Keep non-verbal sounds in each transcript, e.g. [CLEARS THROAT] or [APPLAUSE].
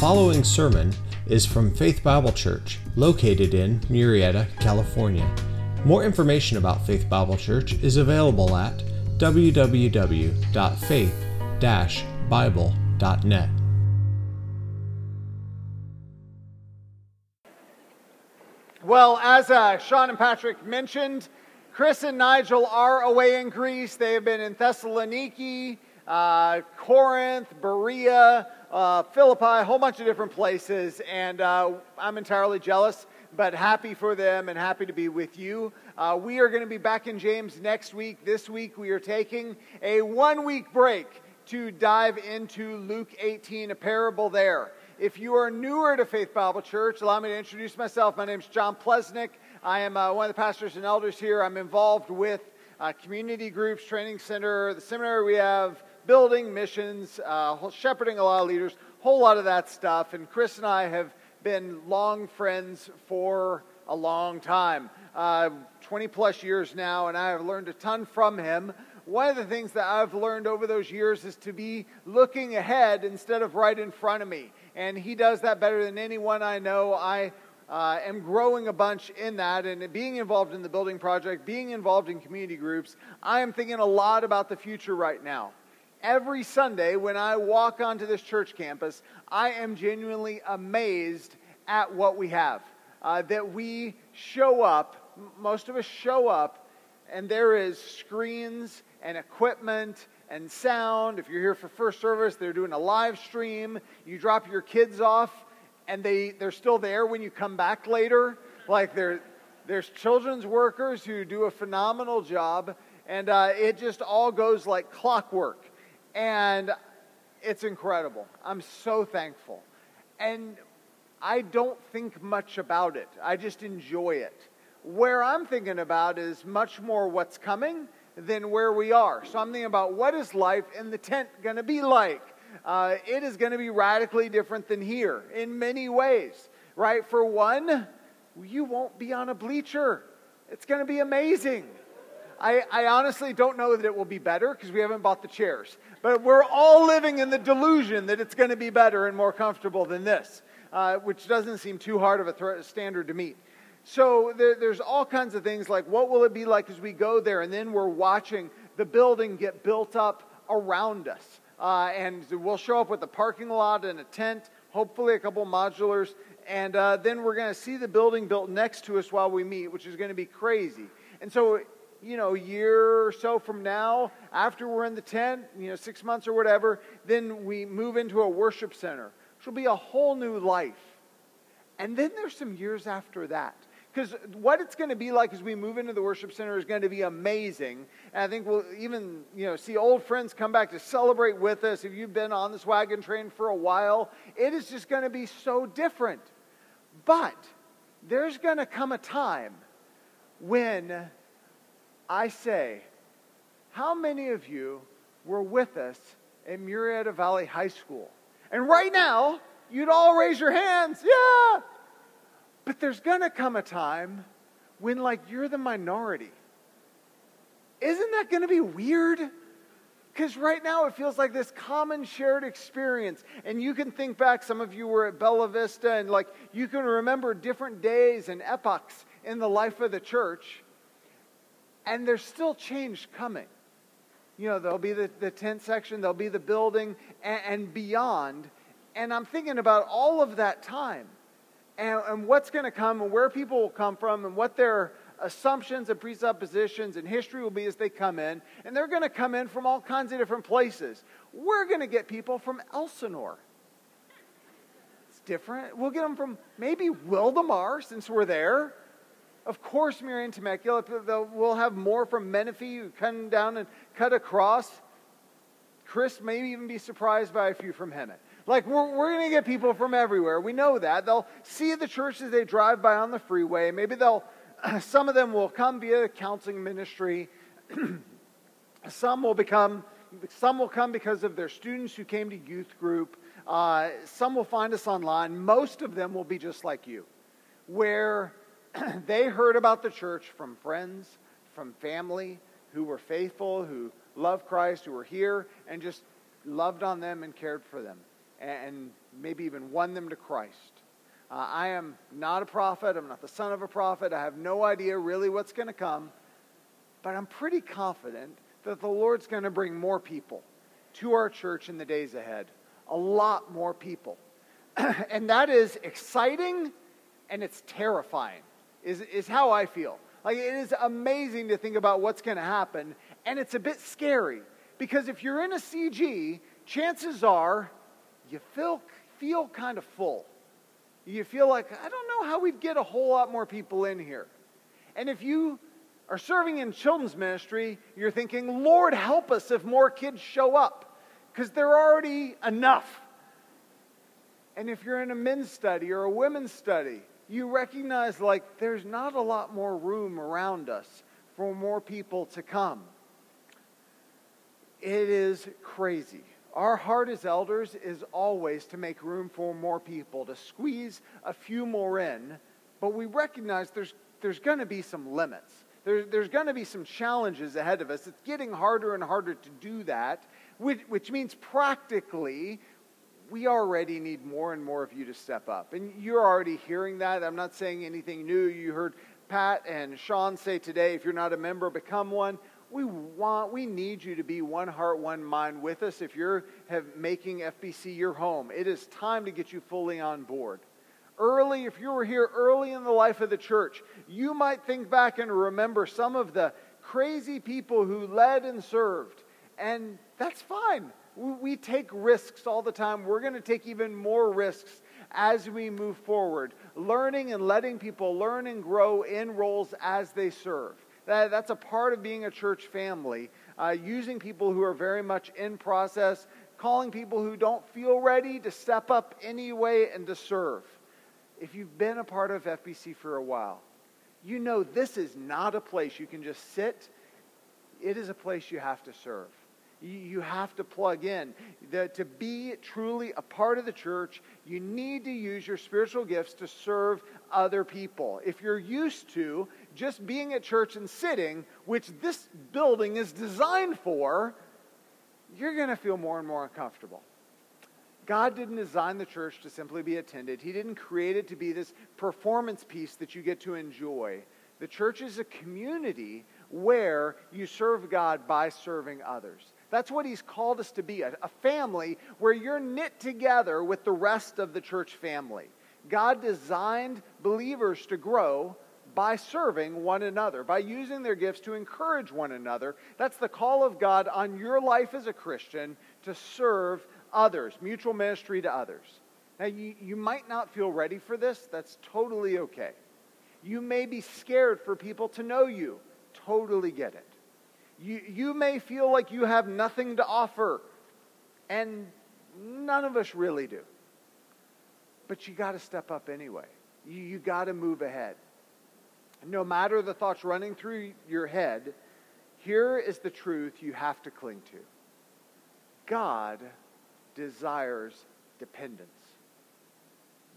following sermon is from Faith Bible Church, located in Murrieta, California. More information about Faith Bible Church is available at www.faith-bible.net. Well, as uh, Sean and Patrick mentioned, Chris and Nigel are away in Greece. They have been in Thessaloniki, uh, Corinth, Berea, uh, Philippi, a whole bunch of different places, and uh, I'm entirely jealous, but happy for them and happy to be with you. Uh, we are going to be back in James next week. This week, we are taking a one week break to dive into Luke 18, a parable there. If you are newer to Faith Bible Church, allow me to introduce myself. My name is John Plesnick. I am uh, one of the pastors and elders here. I'm involved with uh, community groups, training center, the seminary we have, building, missions, uh, shepherding a lot of leaders, whole lot of that stuff. And Chris and I have been long friends for a long time, uh, 20 plus years now, and I have learned a ton from him one of the things that I've learned over those years is to be looking ahead instead of right in front of me. And he does that better than anyone I know. I uh, am growing a bunch in that and being involved in the building project, being involved in community groups. I am thinking a lot about the future right now. Every Sunday, when I walk onto this church campus, I am genuinely amazed at what we have. Uh, that we show up, most of us show up, and there is screens and equipment and sound. If you're here for first service, they're doing a live stream. You drop your kids off, and they, they're still there when you come back later. Like there's children's workers who do a phenomenal job, and uh, it just all goes like clockwork. And it's incredible. I'm so thankful. And I don't think much about it, I just enjoy it. Where I'm thinking about is much more what's coming than where we are. So I'm thinking about what is life in the tent going to be like? Uh, it is going to be radically different than here in many ways, right? For one, you won't be on a bleacher. It's going to be amazing. I, I, honestly don't know that it will be better because we haven't bought the chairs. But we're all living in the delusion that it's going to be better and more comfortable than this, uh, which doesn't seem too hard of a th- standard to meet. So there, there's all kinds of things like what will it be like as we go there? And then we're watching the building get built up around us. Uh, and we'll show up with a parking lot and a tent, hopefully a couple modulars. And uh, then we're going to see the building built next to us while we meet, which is going to be crazy. And so, you know, a year or so from now, after we're in the tent, you know, six months or whatever, then we move into a worship center, which will be a whole new life. And then there's some years after that because what it's going to be like as we move into the worship center is going to be amazing. And I think we'll even, you know, see old friends come back to celebrate with us. If you've been on this wagon train for a while, it is just going to be so different. But there's going to come a time when I say, how many of you were with us at Murrieta Valley High School? And right now, you'd all raise your hands. Yeah, but there's going to come a time when, like, you're the minority. Isn't that going to be weird? Because right now it feels like this common shared experience. And you can think back, some of you were at Bella Vista, and like you can remember different days and epochs in the life of the church. And there's still change coming. You know, there'll be the, the tent section, there'll be the building, and, and beyond. And I'm thinking about all of that time and, and what's going to come and where people will come from and what their assumptions and presuppositions and history will be as they come in. And they're going to come in from all kinds of different places. We're going to get people from Elsinore. It's different. We'll get them from maybe Wildomar, since we're there. Of course, Marion Temecula. We'll have more from Menifee who come down and cut across. Chris may even be surprised by a few from Hemet. Like, we're, we're going to get people from everywhere. We know that. They'll see the church as they drive by on the freeway. Maybe they'll, [CLEARS THROAT] some of them will come via counseling ministry. [CLEARS THROAT] some will become, some will come because of their students who came to youth group. Uh, some will find us online. Most of them will be just like you, where [CLEARS THROAT] they heard about the church from friends, from family who were faithful, who loved Christ, who were here, and just loved on them and cared for them. and maybe even won them to Christ. Uh, I am not a prophet. I'm not the son of a prophet. I have no idea really what's going to come. But I'm pretty confident that the Lord's going to bring more people to our church in the days ahead. A lot more people. [CLEARS THROAT] and that is exciting and it's terrifying, is, is how I feel. Like, it is amazing to think about what's going to happen, and it's a bit scary because if you're in a CG, chances are you feel, feel kind of full. You feel like, I don't know how we'd get a whole lot more people in here. And if you are serving in children's ministry, you're thinking, Lord, help us if more kids show up, because there are already enough. And if you're in a men's study or a women's study, you recognize like there's not a lot more room around us for more people to come. It is crazy. Our heart as elders is always to make room for more people, to squeeze a few more in, but we recognize there's, there's going to be some limits. There, there's going to be some challenges ahead of us. It's getting harder and harder to do that, which, which means practically we already need more and more of you to step up. And you're already hearing that. I'm not saying anything new. You heard Pat and Sean say today if you're not a member, become one. We want, we need you to be one heart, one mind with us. If you're have, making FBC your home, it is time to get you fully on board. Early, if you were here early in the life of the church, you might think back and remember some of the crazy people who led and served. And that's fine. We take risks all the time. We're going to take even more risks as we move forward, learning and letting people learn and grow in roles as they serve. That, that's a part of being a church family, uh, using people who are very much in process, calling people who don't feel ready to step up anyway and to serve. If you've been a part of FBC for a while, you know this is not a place you can just sit. It is a place you have to serve. You have to plug in. The, to be truly a part of the church, you need to use your spiritual gifts to serve other people. If you're used to just being at church and sitting, which this building is designed for, you're going to feel more and more uncomfortable. God didn't design the church to simply be attended. He didn't create it to be this performance piece that you get to enjoy. The church is a community where you serve God by serving others. That's what he's called us to be a, a family where you're knit together with the rest of the church family. God designed believers to grow by serving one another, by using their gifts to encourage one another. That's the call of God on your life as a Christian to serve others, mutual ministry to others. Now, you, you might not feel ready for this. That's totally okay. You may be scared for people to know you. Totally get it. You, you may feel like you have nothing to offer, and none of us really do. But you got to step up anyway. You, you got to move ahead. No matter the thoughts running through your head, here is the truth you have to cling to God desires dependence.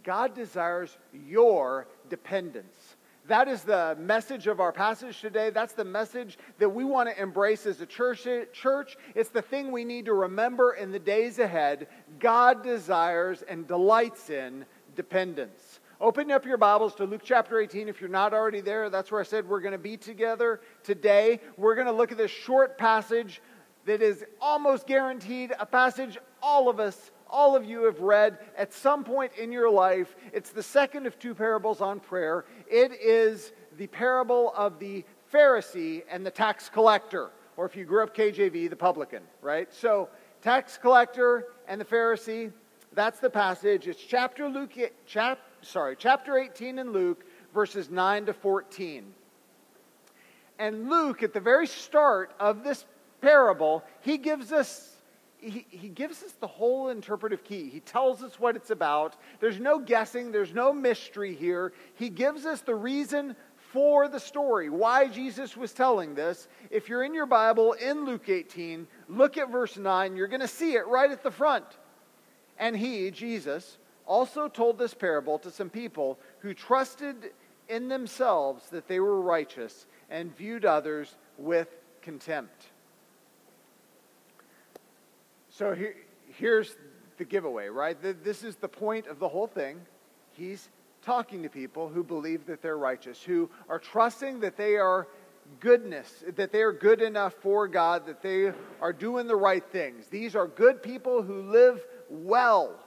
God desires your dependence. That is the message of our passage today. That's the message that we want to embrace as a church. church. It's the thing we need to remember in the days ahead. God desires and delights in dependence. Open up your Bibles to Luke chapter 18 if you're not already there. That's where I said we're going to be together today. We're going to look at this short passage that is almost guaranteed a passage all of us all of you have read at some point in your life. It's the second of two parables on prayer. It is the parable of the Pharisee and the tax collector, or if you grew up KJV, the publican, right? So, tax collector and the Pharisee, that's the passage. It's chapter Luke chap, sorry, chapter 18 in Luke verses 9 to 14. And Luke at the very start of this parable, he gives us he, he gives us the whole interpretive key. He tells us what it's about. There's no guessing, there's no mystery here. He gives us the reason for the story, why Jesus was telling this. If you're in your Bible in Luke 18, look at verse 9. You're going to see it right at the front. And he, Jesus, also told this parable to some people who trusted in themselves that they were righteous and viewed others with contempt. So here, here's the giveaway, right? This is the point of the whole thing. He's talking to people who believe that they're righteous, who are trusting that they are goodness, that they are good enough for God, that they are doing the right things. These are good people who live well.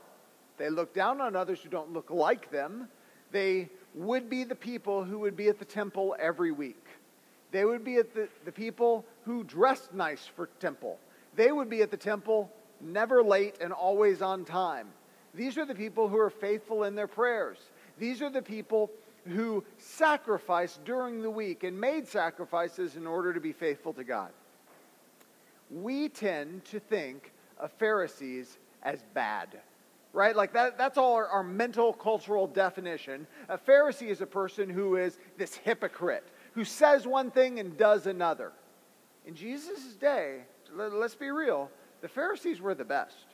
They look down on others who don't look like them. They would be the people who would be at the temple every week. They would be at the, the people who dressed nice for temple. They would be at the temple never late and always on time. These are the people who are faithful in their prayers. These are the people who sacrificed during the week and made sacrifices in order to be faithful to God. We tend to think of Pharisees as bad, right? Like that, that's all our, our mental cultural definition. A Pharisee is a person who is this hypocrite, who says one thing and does another. In Jesus' day, let's be real, the Pharisees were the best.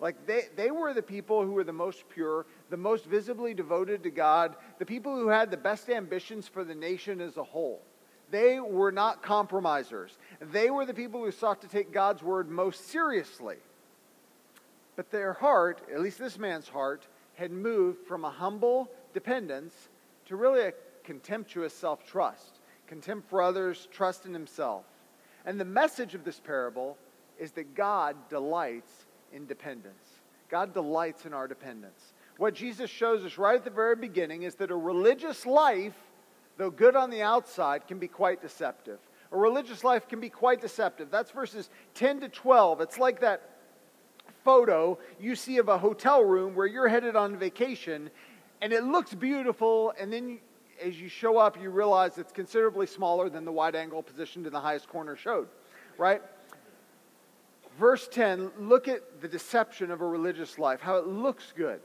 Like they, they were the people who were the most pure, the most visibly devoted to God, the people who had the best ambitions for the nation as a whole. They were not compromisers. They were the people who sought to take God's word most seriously. But their heart, at least this man's heart, had moved from a humble dependence to really a contemptuous self trust, contempt for others, trust in himself. And the message of this parable is that God delights in dependence. God delights in our dependence. What Jesus shows us right at the very beginning is that a religious life, though good on the outside, can be quite deceptive. A religious life can be quite deceptive. That's verses 10 to 12. It's like that photo you see of a hotel room where you're headed on vacation and it looks beautiful, and then as you show up, you realize it's considerably smaller than the wide angle positioned in the highest corner showed, right? verse 10, look at the deception of a religious life, how it looks good.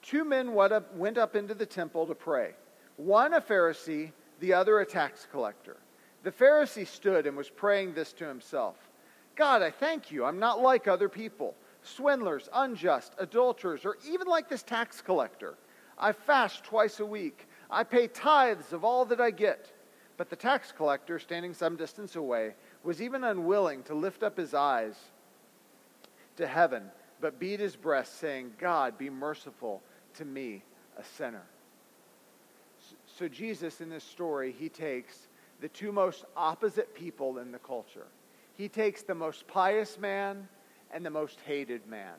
Two men went up, into the temple to pray, one a Pharisee, the other a tax collector. The Pharisee stood and was praying this to himself God, I thank you. I'm not like other people, swindlers, unjust, adulterers, or even like this tax collector. I fast twice a week. I pay tithes of all that I get. But the tax collector, standing some distance away, was even unwilling to lift up his eyes to heaven, but beat his breast, saying, God, be merciful to me, a sinner. So, Jesus, in this story, he takes the two most opposite people in the culture. He takes the most pious man and the most hated man.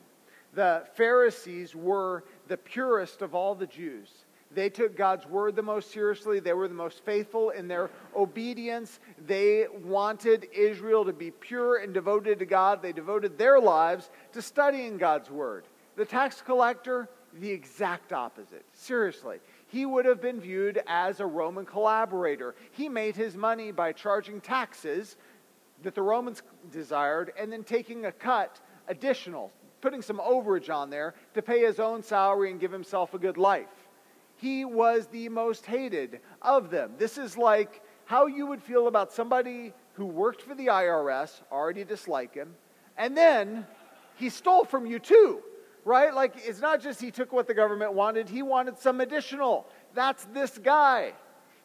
The Pharisees were the purest of all the Jews. They took God's word the most seriously. They were the most faithful in their obedience. They wanted Israel to be pure and devoted to God. They devoted their lives to studying God's word. The tax collector, the exact opposite. Seriously. He would have been viewed as a Roman collaborator. He made his money by charging taxes that the Romans desired and then taking a cut additional, putting some overage on there to pay his own salary and give himself a good life he was the most hated of them. This is like how you would feel about somebody who worked for the IRS, already dislike him, and then he stole from you too, right? Like it's not just he took what the government wanted, he wanted some additional. That's this guy.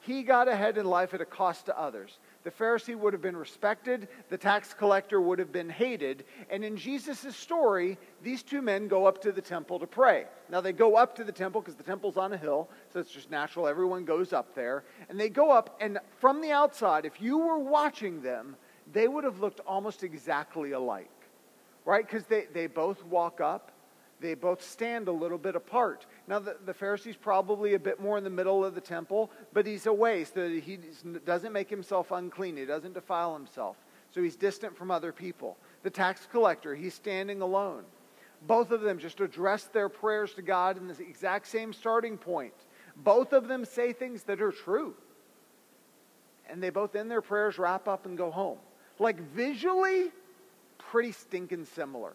He got ahead in life at a cost to others. The Pharisee would have been respected, the tax collector would have been hated. And in Jesus' story, these two men go up to the temple to pray. Now, they go up to the temple because the temple's on a hill, so it's just natural. Everyone goes up there. And they go up, and from the outside, if you were watching them, they would have looked almost exactly alike, right? Because they, they both walk up they both stand a little bit apart. Now, the, the Pharisee's probably a bit more in the middle of the temple, but he's away so that he doesn't make himself unclean. He doesn't defile himself. So he's distant from other people. The tax collector, he's standing alone. Both of them just address their prayers to God in the exact same starting point. Both of them say things that are true. And they both end their prayers, wrap up, and go home. Like visually, pretty stinking similar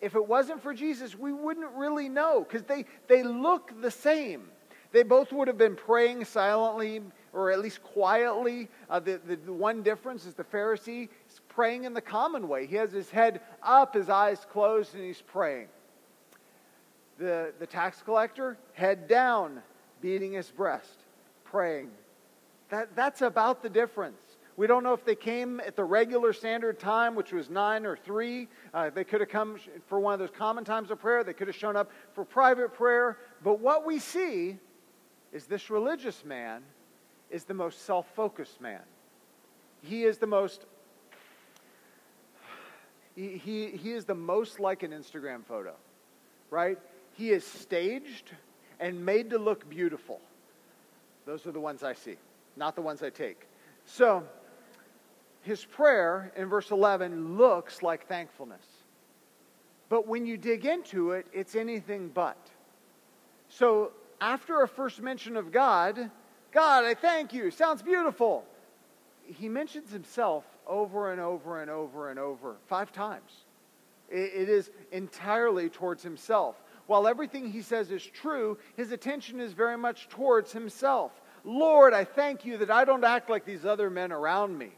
if it wasn't for Jesus, we wouldn't really know because they, they look the same. They both would have been praying silently or at least quietly. Uh, the, the, the one difference is the Pharisee is praying in the common way. He has his head up, his eyes closed, and he's praying. The, the tax collector, head down, beating his breast, praying. That, that's about the difference. We don't know if they came at the regular standard time, which was 9 or 3. Uh, they could have come for one of those common times of prayer. They could have shown up for private prayer. But what we see is this religious man is the most self focused man. He is the most. He, he, he is the most like an Instagram photo, right? He is staged and made to look beautiful. Those are the ones I see, not the ones I take. So, his prayer in verse 11 looks like thankfulness. But when you dig into it, it's anything but. So, after a first mention of God, God, I thank you, sounds beautiful. He mentions himself over and over and over and over, five times. it is entirely towards himself. While everything he says is true, his attention is very much towards himself. Lord, I thank you that I don't act like these other men around me.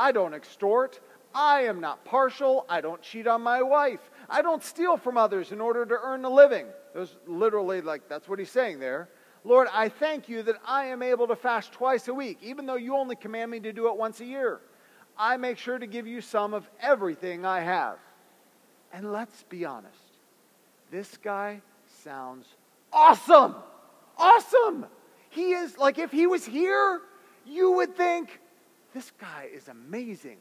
I don't extort. I am not partial. I don't cheat on my wife. I don't steal from others in order to earn a living. Those literally, like, that's what he's saying there. Lord, I thank you that I am able to fast twice a week, even though you only command me to do it once a year. I make sure to give you some of everything I have. And let's be honest, this guy sounds awesome. Awesome. He is, like, if he was here, you would think, this guy is amazing.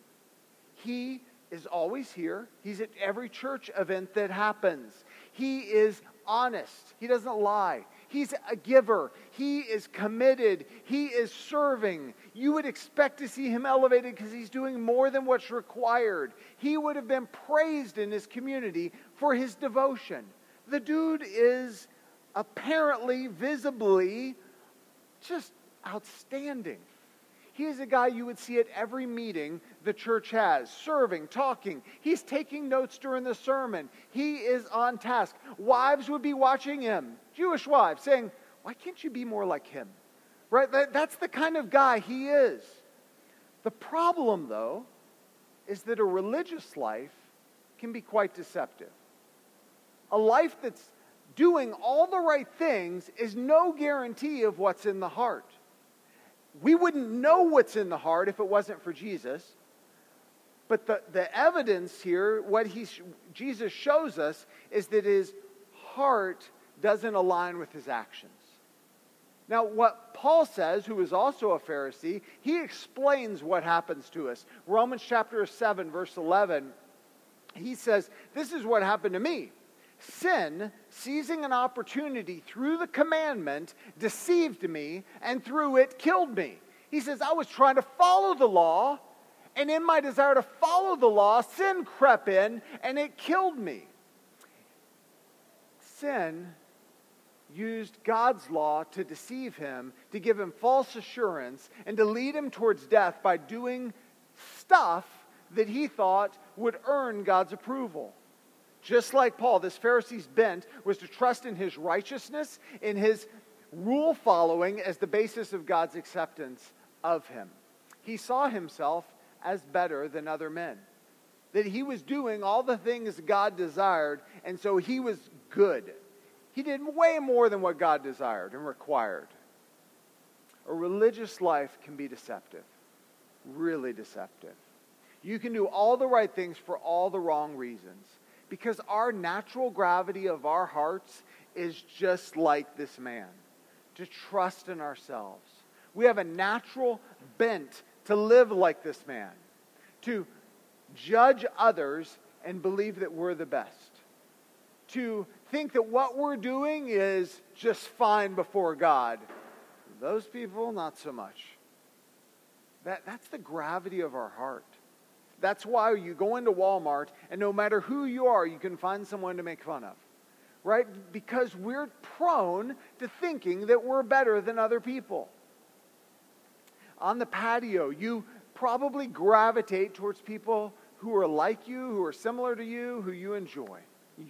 He is always here. He's at every church event that happens. He is honest. He doesn't lie. He's a giver. He is committed. He is serving. You would expect to see him elevated because he's doing more than what's required. He would have been praised in his community for his devotion. The dude is apparently, visibly, just outstanding. He is a guy you would see at every meeting the church has, serving, talking. He's taking notes during the sermon. He is on task. Wives would be watching him, Jewish wives, saying, Why can't you be more like him? Right? that's the kind of guy he is. The problem, though, is that a religious life can be quite deceptive. A life that's doing all the right things is no guarantee of what's in the heart. We wouldn't know what's in the heart if it wasn't for Jesus. But the, the evidence here, what he, Jesus shows us, is that his heart doesn't align with his actions. Now, what Paul says, who is also a Pharisee, he explains what happens to us. Romans chapter 7, verse 11, he says, This is what happened to me. Sin, seizing an opportunity through the commandment, deceived me and through it killed me. He says, I was trying to follow the law, and in my desire to follow the law, sin crept in and it killed me. Sin used God's law to deceive him, to give him false assurance, and to lead him towards death by doing stuff that he thought would earn God's approval. Just like Paul, this Pharisee's bent was to trust in his righteousness, in his rule following as the basis of God's acceptance of him. He saw himself as better than other men. That he was doing all the things God desired, and so he was good. He did way more than what God desired and required. A religious life can be deceptive, really deceptive. You can do all the right things for all the wrong reasons because our natural gravity of our hearts is just like this man to trust in ourselves. We have a natural bent to live like this man, to judge others and believe that we're the best, to think that what we're doing is just fine before God. Those people, not so much. That, that's the gravity of our heart. That's why you go into Walmart and no matter who you are, you can find someone to make fun of. Right? Because we're prone to thinking that we're better than other people. On the patio, you probably gravitate towards people who are like you, who are similar to you, who you enjoy,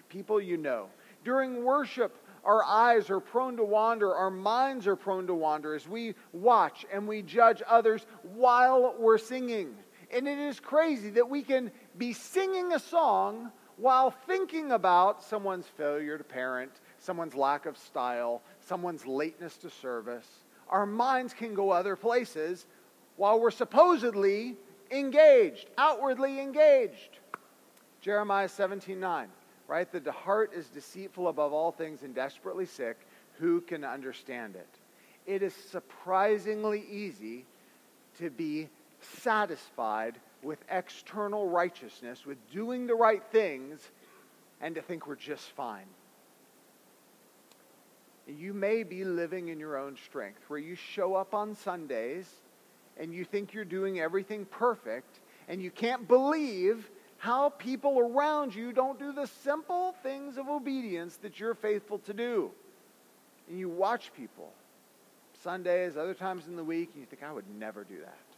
people you know. During worship, our eyes are prone to wander, our minds are prone to wander as we watch and we judge others while we're singing. And it is crazy that we can be singing a song while thinking about someone's failure to parent, someone's lack of style, someone's lateness to service. Our minds can go other places while we're supposedly engaged, outwardly engaged. Jeremiah 17 9, right? The heart is deceitful above all things and desperately sick. Who can understand it? It is surprisingly easy to be satisfied with external righteousness, with doing the right things, and to think we're just fine. You may be living in your own strength, where you show up on Sundays and you think you're doing everything perfect, and you can't believe how people around you don't do the simple things of obedience that you're faithful to do. And you watch people Sundays, other times in the week, and you think, I would never do that.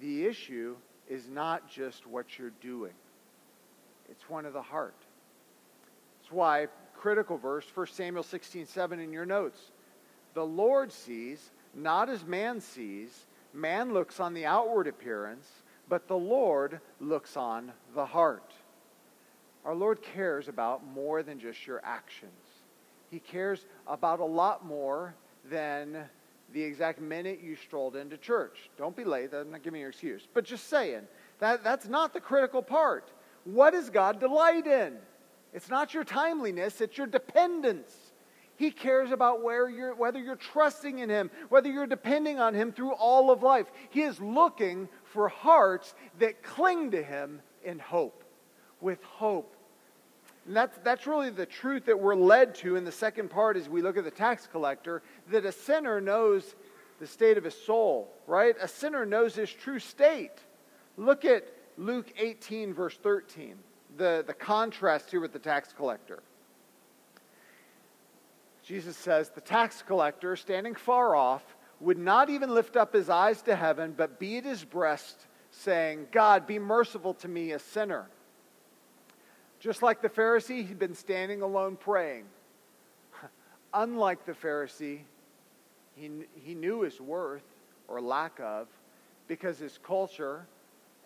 The issue is not just what you're doing, it's one of the heart. That's why, critical verse, 1 Samuel 16 7 in your notes. The Lord sees not as man sees. Man looks on the outward appearance, but the Lord looks on the heart. Our Lord cares about more than just your actions. He cares about a lot more than the exact minute you strolled into church. Don't be late, I'm not giving you an excuse. But just saying, that, that's not the critical part. What does God delight in? It's not your timeliness, it's your dependence. He cares about where you're, whether you're trusting in Him, whether you're depending on Him through all of life. He is looking for hearts that cling to Him in hope, with hope and that's, that's really the truth that we're led to in the second part as we look at the tax collector that a sinner knows the state of his soul, right? A sinner knows his true state. Look at Luke 18, verse 13, the, the contrast here with the tax collector. Jesus says, The tax collector, standing far off, would not even lift up his eyes to heaven, but beat his breast, saying, God, be merciful to me, a sinner. Just like the Pharisee, he'd been standing alone praying. [LAUGHS] Unlike the Pharisee, he, he knew his worth or lack of because his culture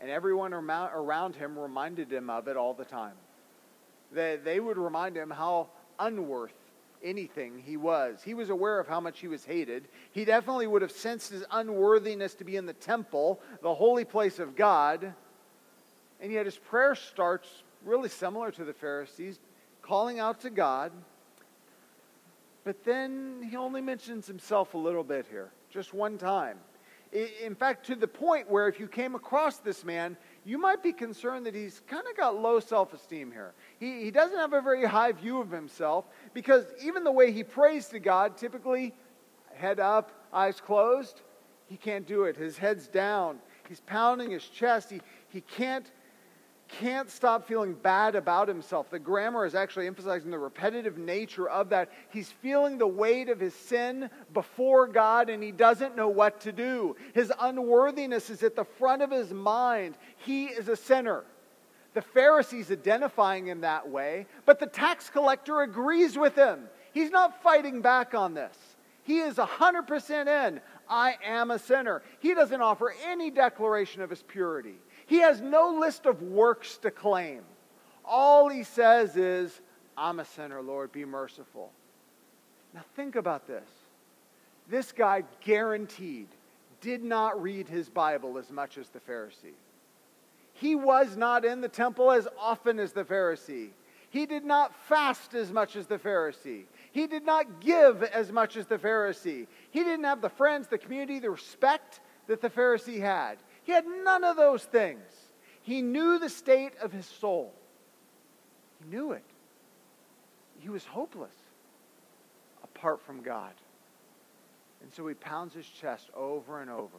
and everyone around him reminded him of it all the time. They, they would remind him how unworth anything he was. He was aware of how much he was hated. He definitely would have sensed his unworthiness to be in the temple, the holy place of God. And yet his prayer starts really similar to the Pharisees, calling out to God. But then he only mentions himself a little bit here, just one time. In fact, to the point where if you came across this man, you might be concerned that he's kind of got low self esteem here. He, he doesn't have a very high view of himself because even the way he prays to God, typically head up, eyes closed, he can't do it. His head's down. He's pounding his chest. He, he can't can't stop feeling bad about himself. The grammar is actually emphasizing the repetitive nature of that. He's feeling the weight of his sin before God and he doesn't know what to do. His unworthiness is at the front of his mind. He is a sinner. The Pharisees identifying him that way, but the tax collector agrees with him. He's not fighting back on this. He is 100% in. I am a sinner. He doesn't offer any declaration of his purity. He has no list of works to claim. All he says is, I'm a sinner, Lord, be merciful. Now think about this. This guy guaranteed did not read his Bible as much as the Pharisee. He was not in the temple as often as the Pharisee. He did not fast as much as the Pharisee. He did not give as much as the Pharisee. He didn't have the friends, the community, the respect that the Pharisee had. He had none of those things. He knew the state of his soul. He knew it. He was hopeless apart from God. And so he pounds his chest over and over.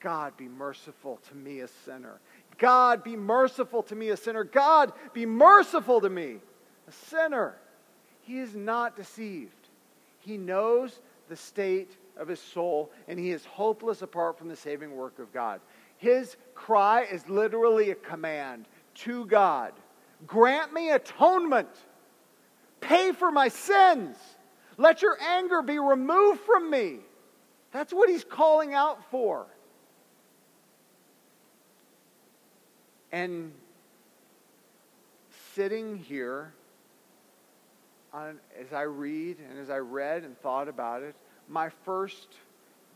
God, be merciful to me, a sinner. God, be merciful to me, a sinner. God, be merciful to me, a sinner. He is not deceived. He knows the state of his soul, and he is hopeless apart from the saving work of God. His cry is literally a command to God Grant me atonement, pay for my sins, let your anger be removed from me. That's what he's calling out for. And sitting here, on, as I read and as I read and thought about it, my first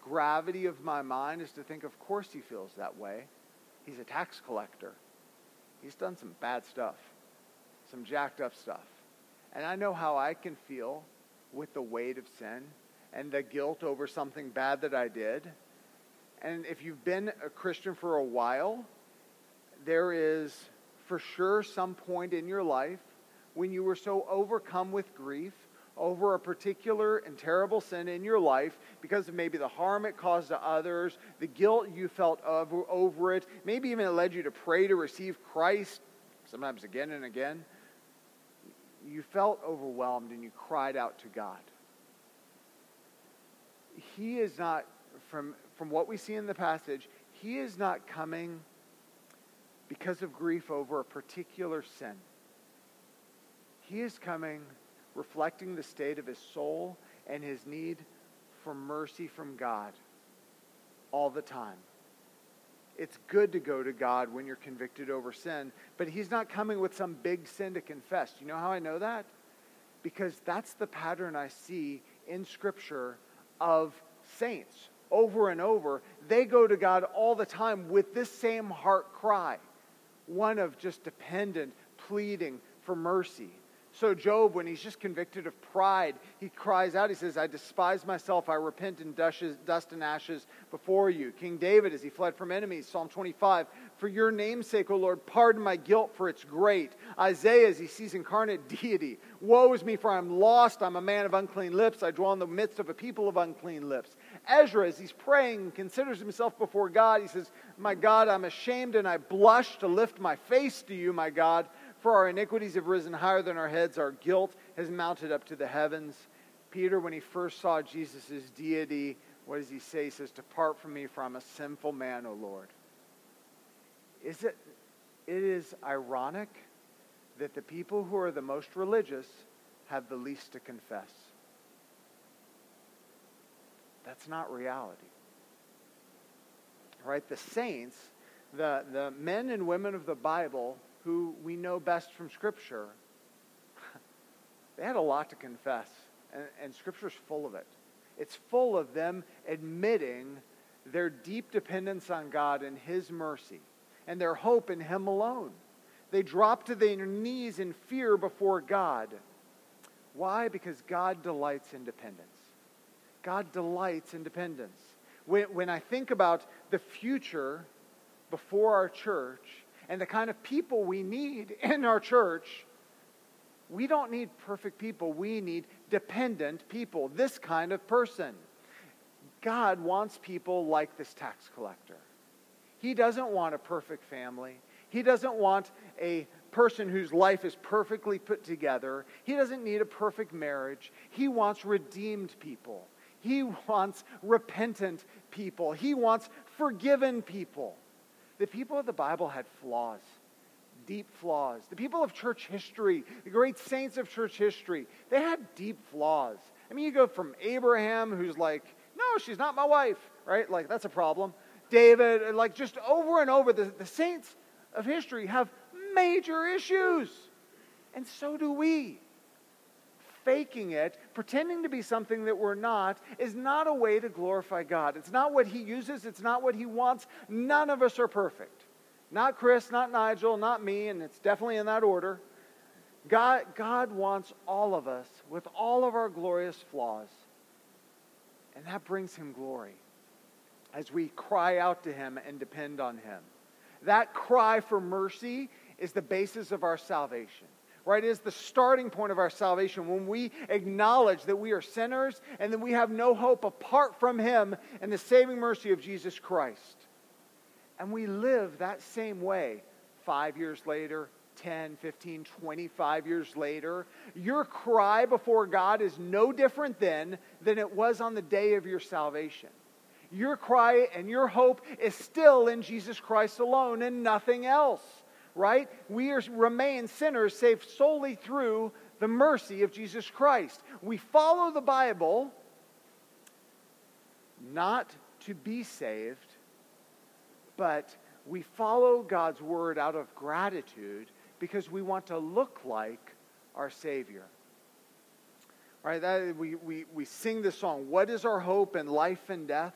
gravity of my mind is to think, of course he feels that way. He's a tax collector. He's done some bad stuff, some jacked up stuff. And I know how I can feel with the weight of sin and the guilt over something bad that I did. And if you've been a Christian for a while, there is for sure some point in your life when you were so overcome with grief over a particular and terrible sin in your life because of maybe the harm it caused to others, the guilt you felt over, over it, maybe even it led you to pray to receive Christ, sometimes again and again. You felt overwhelmed and you cried out to God. He is not, from, from what we see in the passage, he is not coming because of grief over a particular sin. He is coming reflecting the state of his soul and his need for mercy from God all the time. It's good to go to God when you're convicted over sin, but he's not coming with some big sin to confess. You know how I know that? Because that's the pattern I see in Scripture of saints over and over. They go to God all the time with this same heart cry one of just dependent, pleading for mercy. So, Job, when he's just convicted of pride, he cries out, he says, I despise myself, I repent in dust and ashes before you. King David, as he fled from enemies, Psalm 25, For your name's sake, O Lord, pardon my guilt, for it's great. Isaiah, as he sees incarnate deity, Woe is me, for I'm lost, I'm a man of unclean lips, I dwell in the midst of a people of unclean lips. Ezra, as he's praying, considers himself before God, he says, My God, I'm ashamed and I blush to lift my face to you, my God. For our iniquities have risen higher than our heads, our guilt has mounted up to the heavens. Peter, when he first saw Jesus' deity, what does he say? He says, Depart from me, for I'm a sinful man, O Lord. Is it, it is ironic that the people who are the most religious have the least to confess. That's not reality. Right? The saints, the, the men and women of the Bible, who we know best from Scripture, [LAUGHS] they had a lot to confess, and, and Scripture's full of it. It's full of them admitting their deep dependence on God and His mercy and their hope in Him alone. They drop to their knees in fear before God. Why? Because God delights in dependence. God delights in dependence. When, when I think about the future before our church, and the kind of people we need in our church, we don't need perfect people. We need dependent people, this kind of person. God wants people like this tax collector. He doesn't want a perfect family. He doesn't want a person whose life is perfectly put together. He doesn't need a perfect marriage. He wants redeemed people. He [LAUGHS] wants repentant people. He wants forgiven people. The people of the Bible had flaws, deep flaws. The people of church history, the great saints of church history, they had deep flaws. I mean, you go from Abraham, who's like, no, she's not my wife, right? Like, that's a problem. David, like, just over and over, the, the saints of history have major issues. And so do we faking it, pretending to be something that we're not, is not a way to glorify God. It's not what He uses, it's not what He wants. None of us are perfect. Not Chris, not Nigel, not me, and it's definitely in that order. God, God wants all of us with all of our glorious flaws. And that brings Him glory as we cry out to Him and depend on Him. That cry for mercy is the basis of our salvation right, is the starting point of our salvation when we acknowledge that we are sinners and that we have no hope apart from Him and the saving mercy of Jesus Christ. And we live that same way five years later, 10, 15, 25 years later. Your cry before God is no different then than it was on the day of your salvation. Your cry and your hope is still in Jesus Christ alone and nothing else right? We are, remain sinners saved solely through the mercy of Jesus Christ. We follow the Bible not to be saved, but we follow God's word out of gratitude because we want to look like our Savior. Right? That, we, we, we sing this song, What is our hope in life and death?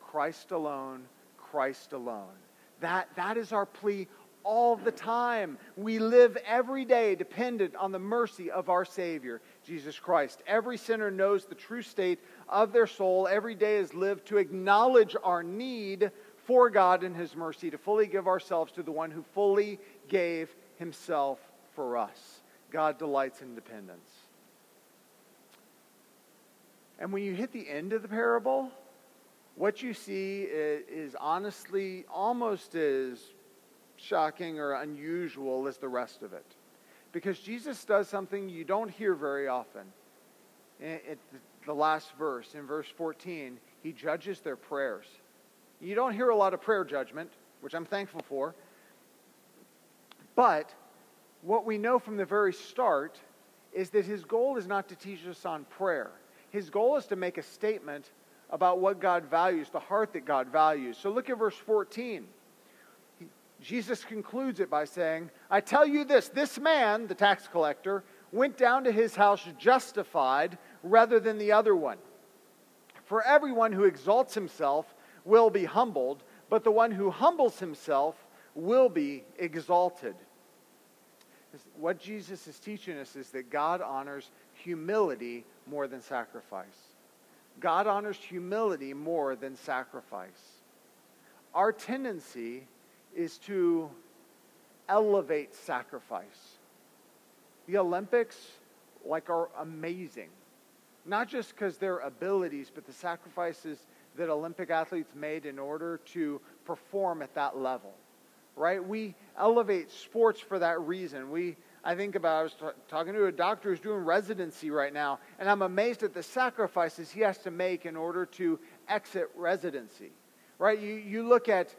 Christ alone, Christ alone. That, that is our plea all the time. We live every day dependent on the mercy of our Savior, Jesus Christ. Every sinner knows the true state of their soul. Every day is lived to acknowledge our need for God and His mercy, to fully give ourselves to the one who fully gave Himself for us. God delights in dependence. And when you hit the end of the parable, what you see is, honestly almost as shocking or unusual as the rest of it. Because Jesus does something you don't hear very often. In the last verse, in verse 14, he judges their prayers. You don't hear a lot of prayer judgment, which I'm thankful for. But what we know from the very start is that his goal is not to teach us on prayer. His goal is to make a statement about what God values, the heart that God values. So look at verse 14. Jesus concludes it by saying, I tell you this this man, the tax collector, went down to his house justified rather than the other one. For everyone who exalts himself will be humbled, but the one who humbles himself will be exalted. What Jesus is teaching us is that God honors humility more than sacrifice. God honors humility more than sacrifice. Our tendency is to elevate sacrifice. The Olympics, like, are amazing. Not just because their abilities, but the sacrifices that Olympic athletes made in order to perform at that level. Right? We elevate sports for that reason. We I think about I was t- talking to a doctor who's doing residency right now, and I'm amazed at the sacrifices he has to make in order to exit residency. Right? You, you look at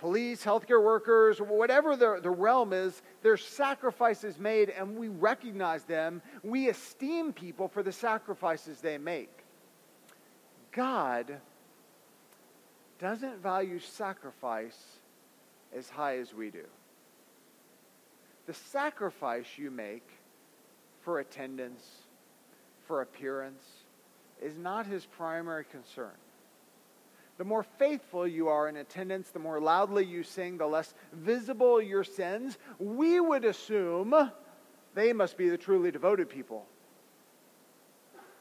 police, healthcare workers, whatever the, the realm is, there's sacrifices made, and we recognize them. We esteem people for the sacrifices they make. God doesn't value sacrifice as high as we do. The sacrifice you make for attendance, for appearance, is not his primary concern. The more faithful you are in attendance, the more loudly you sing, the less visible your sins. We would assume they must be the truly devoted people.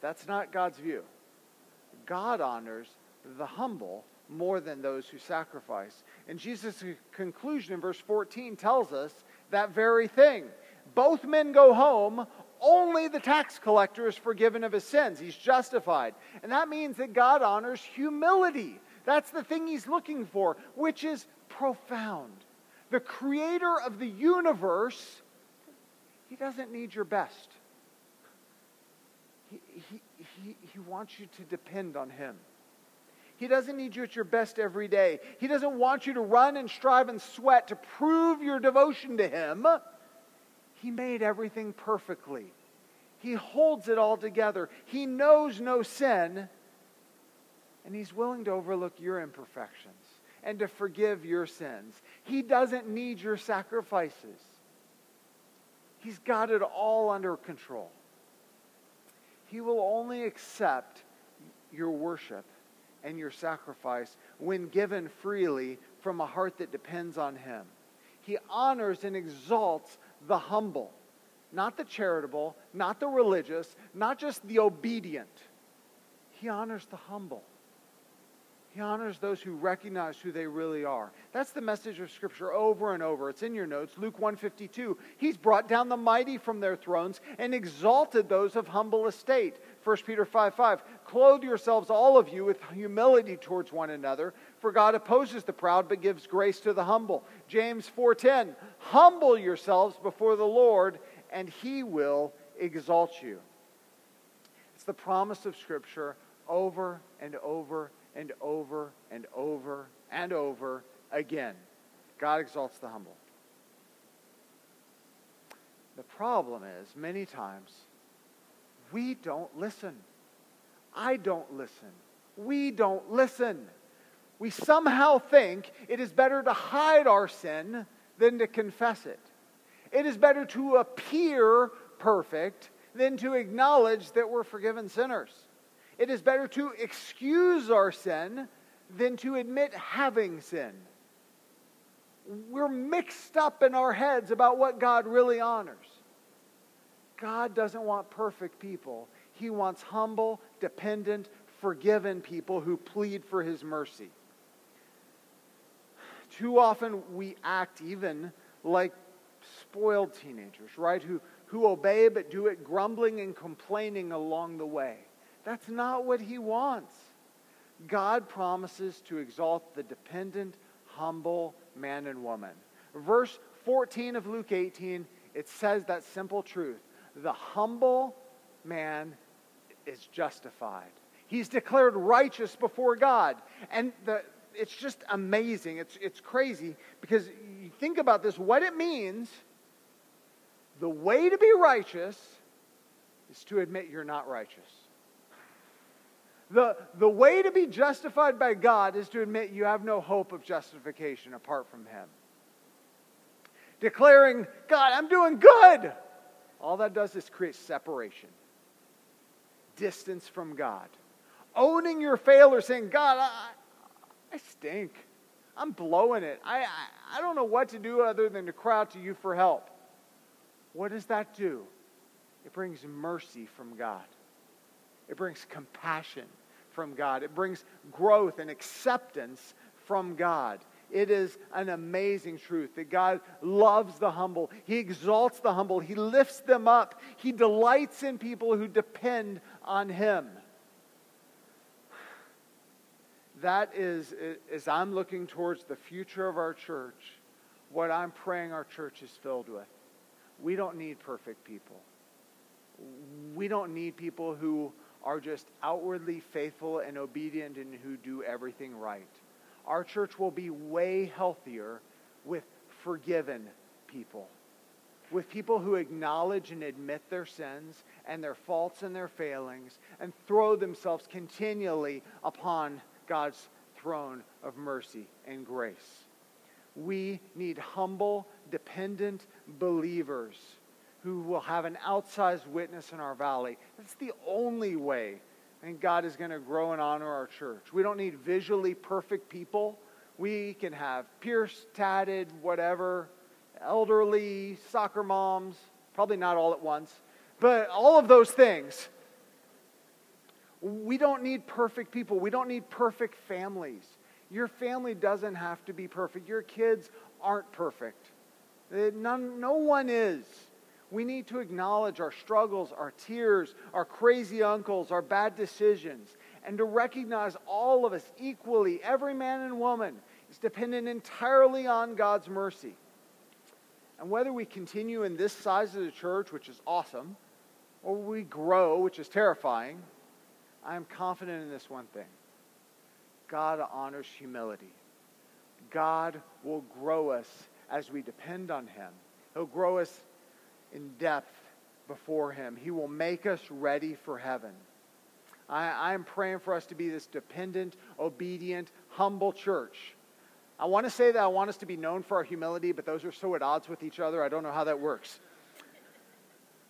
That's not God's view. God honors the humble more than those who sacrifice. And Jesus' conclusion in verse 14 tells us that very thing. Both men go home, only the tax collector is forgiven of his sins. He's justified. And that means that God honors humility. That's the thing he's looking for, which is profound. The creator of the universe, he doesn't need your best. He, he, he, he wants you to depend on him. He doesn't need you at your best every day. He doesn't want you to run and strive and sweat to prove your devotion to Him. He made everything perfectly. He holds it all together. He knows no sin and He's willing to overlook your imperfections and to forgive your sins. He doesn't need your sacrifices, He's got it all under control. He will only accept your worship and your sacrifice when given freely from a heart that depends on Him. He honors and exalts the humble, not the charitable, not the religious, not just the obedient. He honors the humble. Honors those who recognize who they really are. That's the message of Scripture over and over. It's in your notes, Luke 152. He's brought down the mighty from their thrones and exalted those of humble estate. 1 Peter 5 5. Clothe yourselves, all of you, with humility towards one another, for God opposes the proud but gives grace to the humble. James 4:10. Humble yourselves before the Lord, and he will exalt you. It's the promise of Scripture over and over and over and over and over again. God exalts the humble. The problem is, many times, we don't listen. I don't listen. We don't listen. We somehow think it is better to hide our sin than to confess it. It is better to appear perfect than to acknowledge that we're forgiven sinners. It is better to excuse our sin than to admit having sin. We're mixed up in our heads about what God really honors. God doesn't want perfect people. He wants humble, dependent, forgiven people who plead for his mercy. Too often we act even like spoiled teenagers, right? Who, who obey but do it grumbling and complaining along the way. That's not what he wants. God promises to exalt the dependent, humble man and woman. Verse 14 of Luke 18, it says that simple truth. The humble man is justified. He's declared righteous before God. And the, it's just amazing. It's, it's crazy because you think about this what it means. The way to be righteous is to admit you're not righteous. The, the way to be justified by God is to admit you have no hope of justification apart from Him. Declaring, God, I'm doing good. All that does is create separation, distance from God. Owning your failure, saying, God, I, I stink. I'm blowing it. I, I, I don't know what to do other than to cry out to you for help. What does that do? It brings mercy from God. It brings compassion from God. It brings growth and acceptance from God. It is an amazing truth that God loves the humble. He exalts the humble. He lifts them up. He delights in people who depend on Him. That is, as I'm looking towards the future of our church, what I'm praying our church is filled with. We don't need perfect people. We don't need people who are just outwardly faithful and obedient and who do everything right. Our church will be way healthier with forgiven people, with people who acknowledge and admit their sins and their faults and their failings and throw themselves continually upon God's throne of mercy and grace. We need humble, dependent believers who will have an outsized witness in our valley. That's the only way and God is going to grow and honor our church. We don't need visually perfect people. We can have pierced, tatted, whatever, elderly, soccer moms, probably not all at once, but all of those things. We don't need perfect people. We don't need perfect families. Your family doesn't have to be perfect. Your kids aren't perfect. None, no one is. We need to acknowledge our struggles, our tears, our crazy uncles, our bad decisions, and to recognize all of us equally, every man and woman, is dependent entirely on God's mercy. And whether we continue in this size of the church, which is awesome, or we grow, which is terrifying, I am confident in this one thing God honors humility. God will grow us as we depend on Him. He'll grow us in depth before Him. He will make us ready for heaven. I, am praying for us to be this dependent, obedient, humble church. I want to say that I want us to be known for our humility, but those are so at odds with each other, I don't know how that works.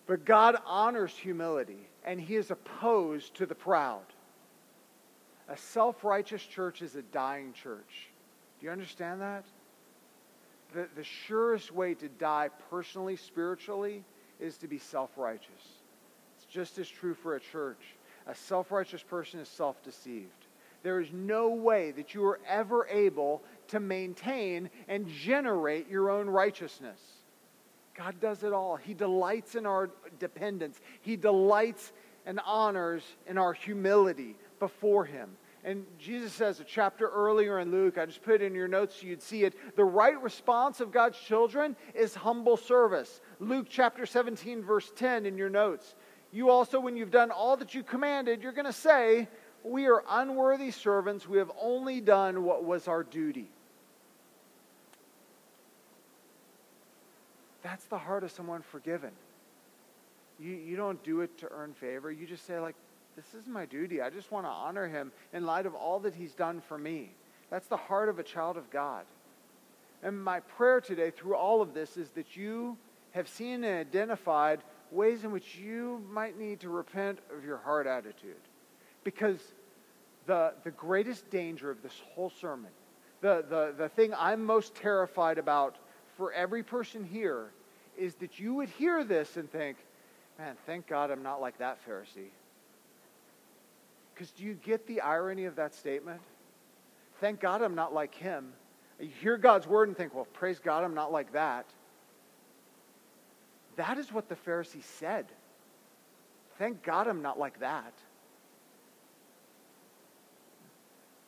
But God honors humility, and He is opposed to the proud. A self righteous church is a dying church. Do you understand that? The, the surest way to die personally, spiritually, is to be self righteous. It's just as true for a church. A self righteous person is self deceived. There is no way that you are ever able to maintain and generate your own righteousness. God does it all. He delights in our dependence, He delights and honors in our humility before Him. And Jesus says a chapter earlier in Luke, I just put it in your notes so you'd see it. The right response of God's children is humble service. Luke chapter 17, verse 10 in your notes. You also, when you've done all that you commanded, you're going to say, We are unworthy servants. We have only done what was our duty. That's the heart of someone forgiven. You, you don't do it to earn favor. You just say, like, this is my duty. I just want to honor him in light of all that he's done for me. That's the heart of a child of God. And my prayer today through all of this is that you have seen and identified ways in which you might need to repent of your heart attitude. Because the, the greatest danger of this whole sermon, the, the, the thing I'm most terrified about for every person here, is that you would hear this and think, man, thank God I'm not like that Pharisee. Because do you get the irony of that statement? Thank God I'm not like him. You hear God's word and think, well, praise God I'm not like that. That is what the Pharisee said. Thank God I'm not like that.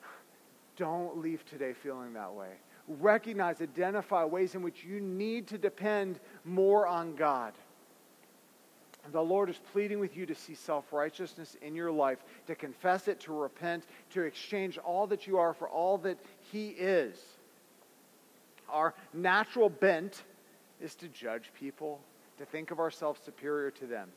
[SIGHS] Don't leave today feeling that way. Recognize, identify ways in which you need to depend more on God. The Lord is pleading with you to see self righteousness in your life, to confess it, to repent, to exchange all that you are for all that He is. Our natural bent is to judge people, to think of ourselves superior to them.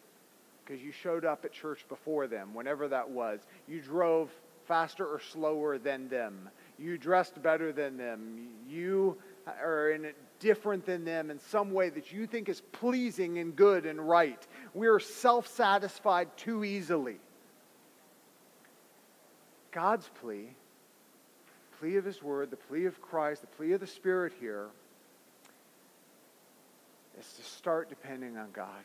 Because you showed up at church before them, whenever that was. You drove faster or slower than them. You dressed better than them. You Uh, are in different than them in some way that you think is pleasing and good and right. We are self satisfied too easily. God's plea, plea of His Word, the plea of Christ, the plea of the Spirit here, is to start depending on God,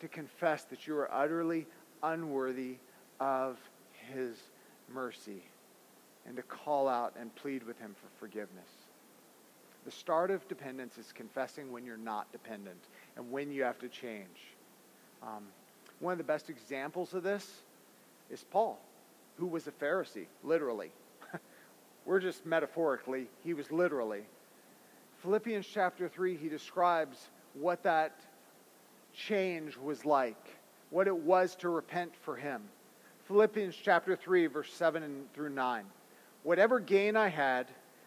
to confess that you are utterly unworthy of His mercy, and to call out and plead with Him for forgiveness. The start of dependence is confessing when you're not dependent and when you have to change. Um, one of the best examples of this is Paul, who was a Pharisee, literally. [LAUGHS] We're just metaphorically, he was literally. Philippians chapter 3, he describes what that change was like, what it was to repent for him. Philippians chapter 3, verse 7 through 9. Whatever gain I had,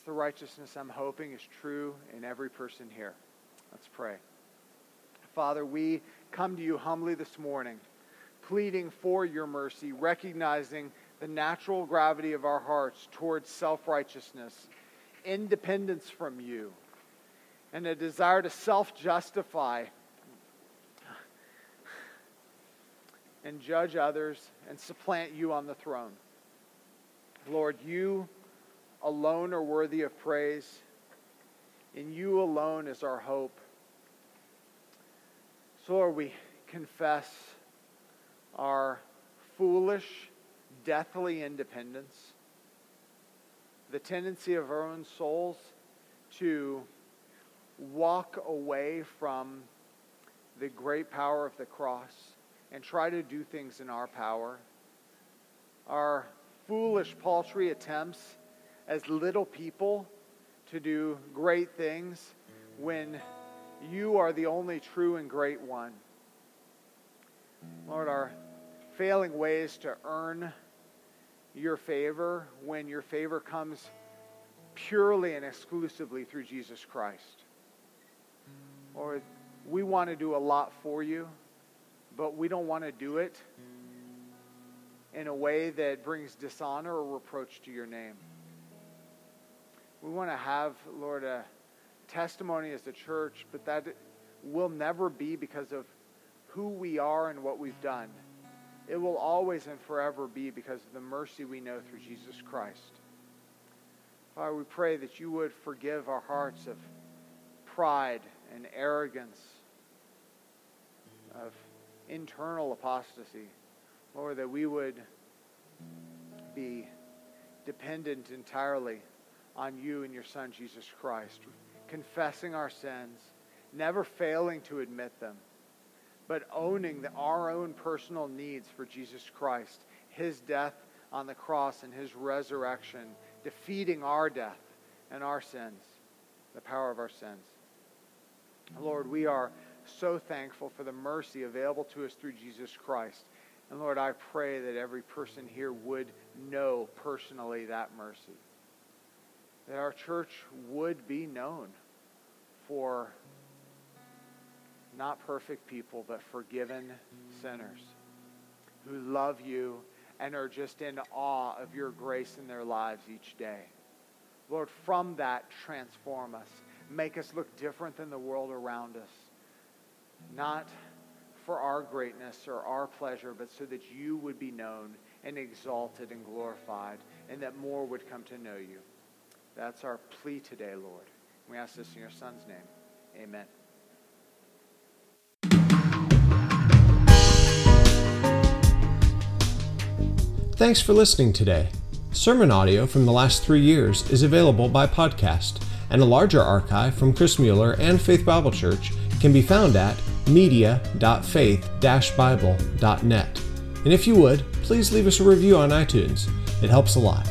That's the righteousness I'm hoping is true in every person here. Let's pray. Father, we come to you humbly this morning, pleading for your mercy, recognizing the natural gravity of our hearts towards self righteousness, independence from you, and a desire to self justify and judge others and supplant you on the throne. Lord, you alone are worthy of praise. In you alone is our hope. So, Lord, we confess our foolish, deathly independence, the tendency of our own souls to walk away from the great power of the cross and try to do things in our power. Our foolish, paltry attempts as little people to do great things when you are the only true and great one. Lord, our failing ways to earn your favor when your favor comes purely and exclusively through Jesus Christ. Lord, we want to do a lot for you, but we don't want to do it in a way that brings dishonor or reproach to your name. We want to have, Lord, a testimony as a church, but that will never be because of who we are and what we've done. It will always and forever be because of the mercy we know through Jesus Christ. Father, we pray that you would forgive our hearts of pride and arrogance, of internal apostasy. Lord, that we would be dependent entirely on you and your Son, Jesus Christ, confessing our sins, never failing to admit them, but owning the, our own personal needs for Jesus Christ, his death on the cross and his resurrection, defeating our death and our sins, the power of our sins. Lord, we are so thankful for the mercy available to us through Jesus Christ. And Lord, I pray that every person here would know personally that mercy. That our church would be known for not perfect people, but forgiven sinners who love you and are just in awe of your grace in their lives each day. Lord, from that, transform us. Make us look different than the world around us. Not for our greatness or our pleasure, but so that you would be known and exalted and glorified, and that more would come to know you. That's our plea today, Lord. We ask this in your Son's name. Amen. Thanks for listening today. Sermon audio from the last three years is available by podcast, and a larger archive from Chris Mueller and Faith Bible Church can be found at media.faith-bible.net. And if you would, please leave us a review on iTunes. It helps a lot.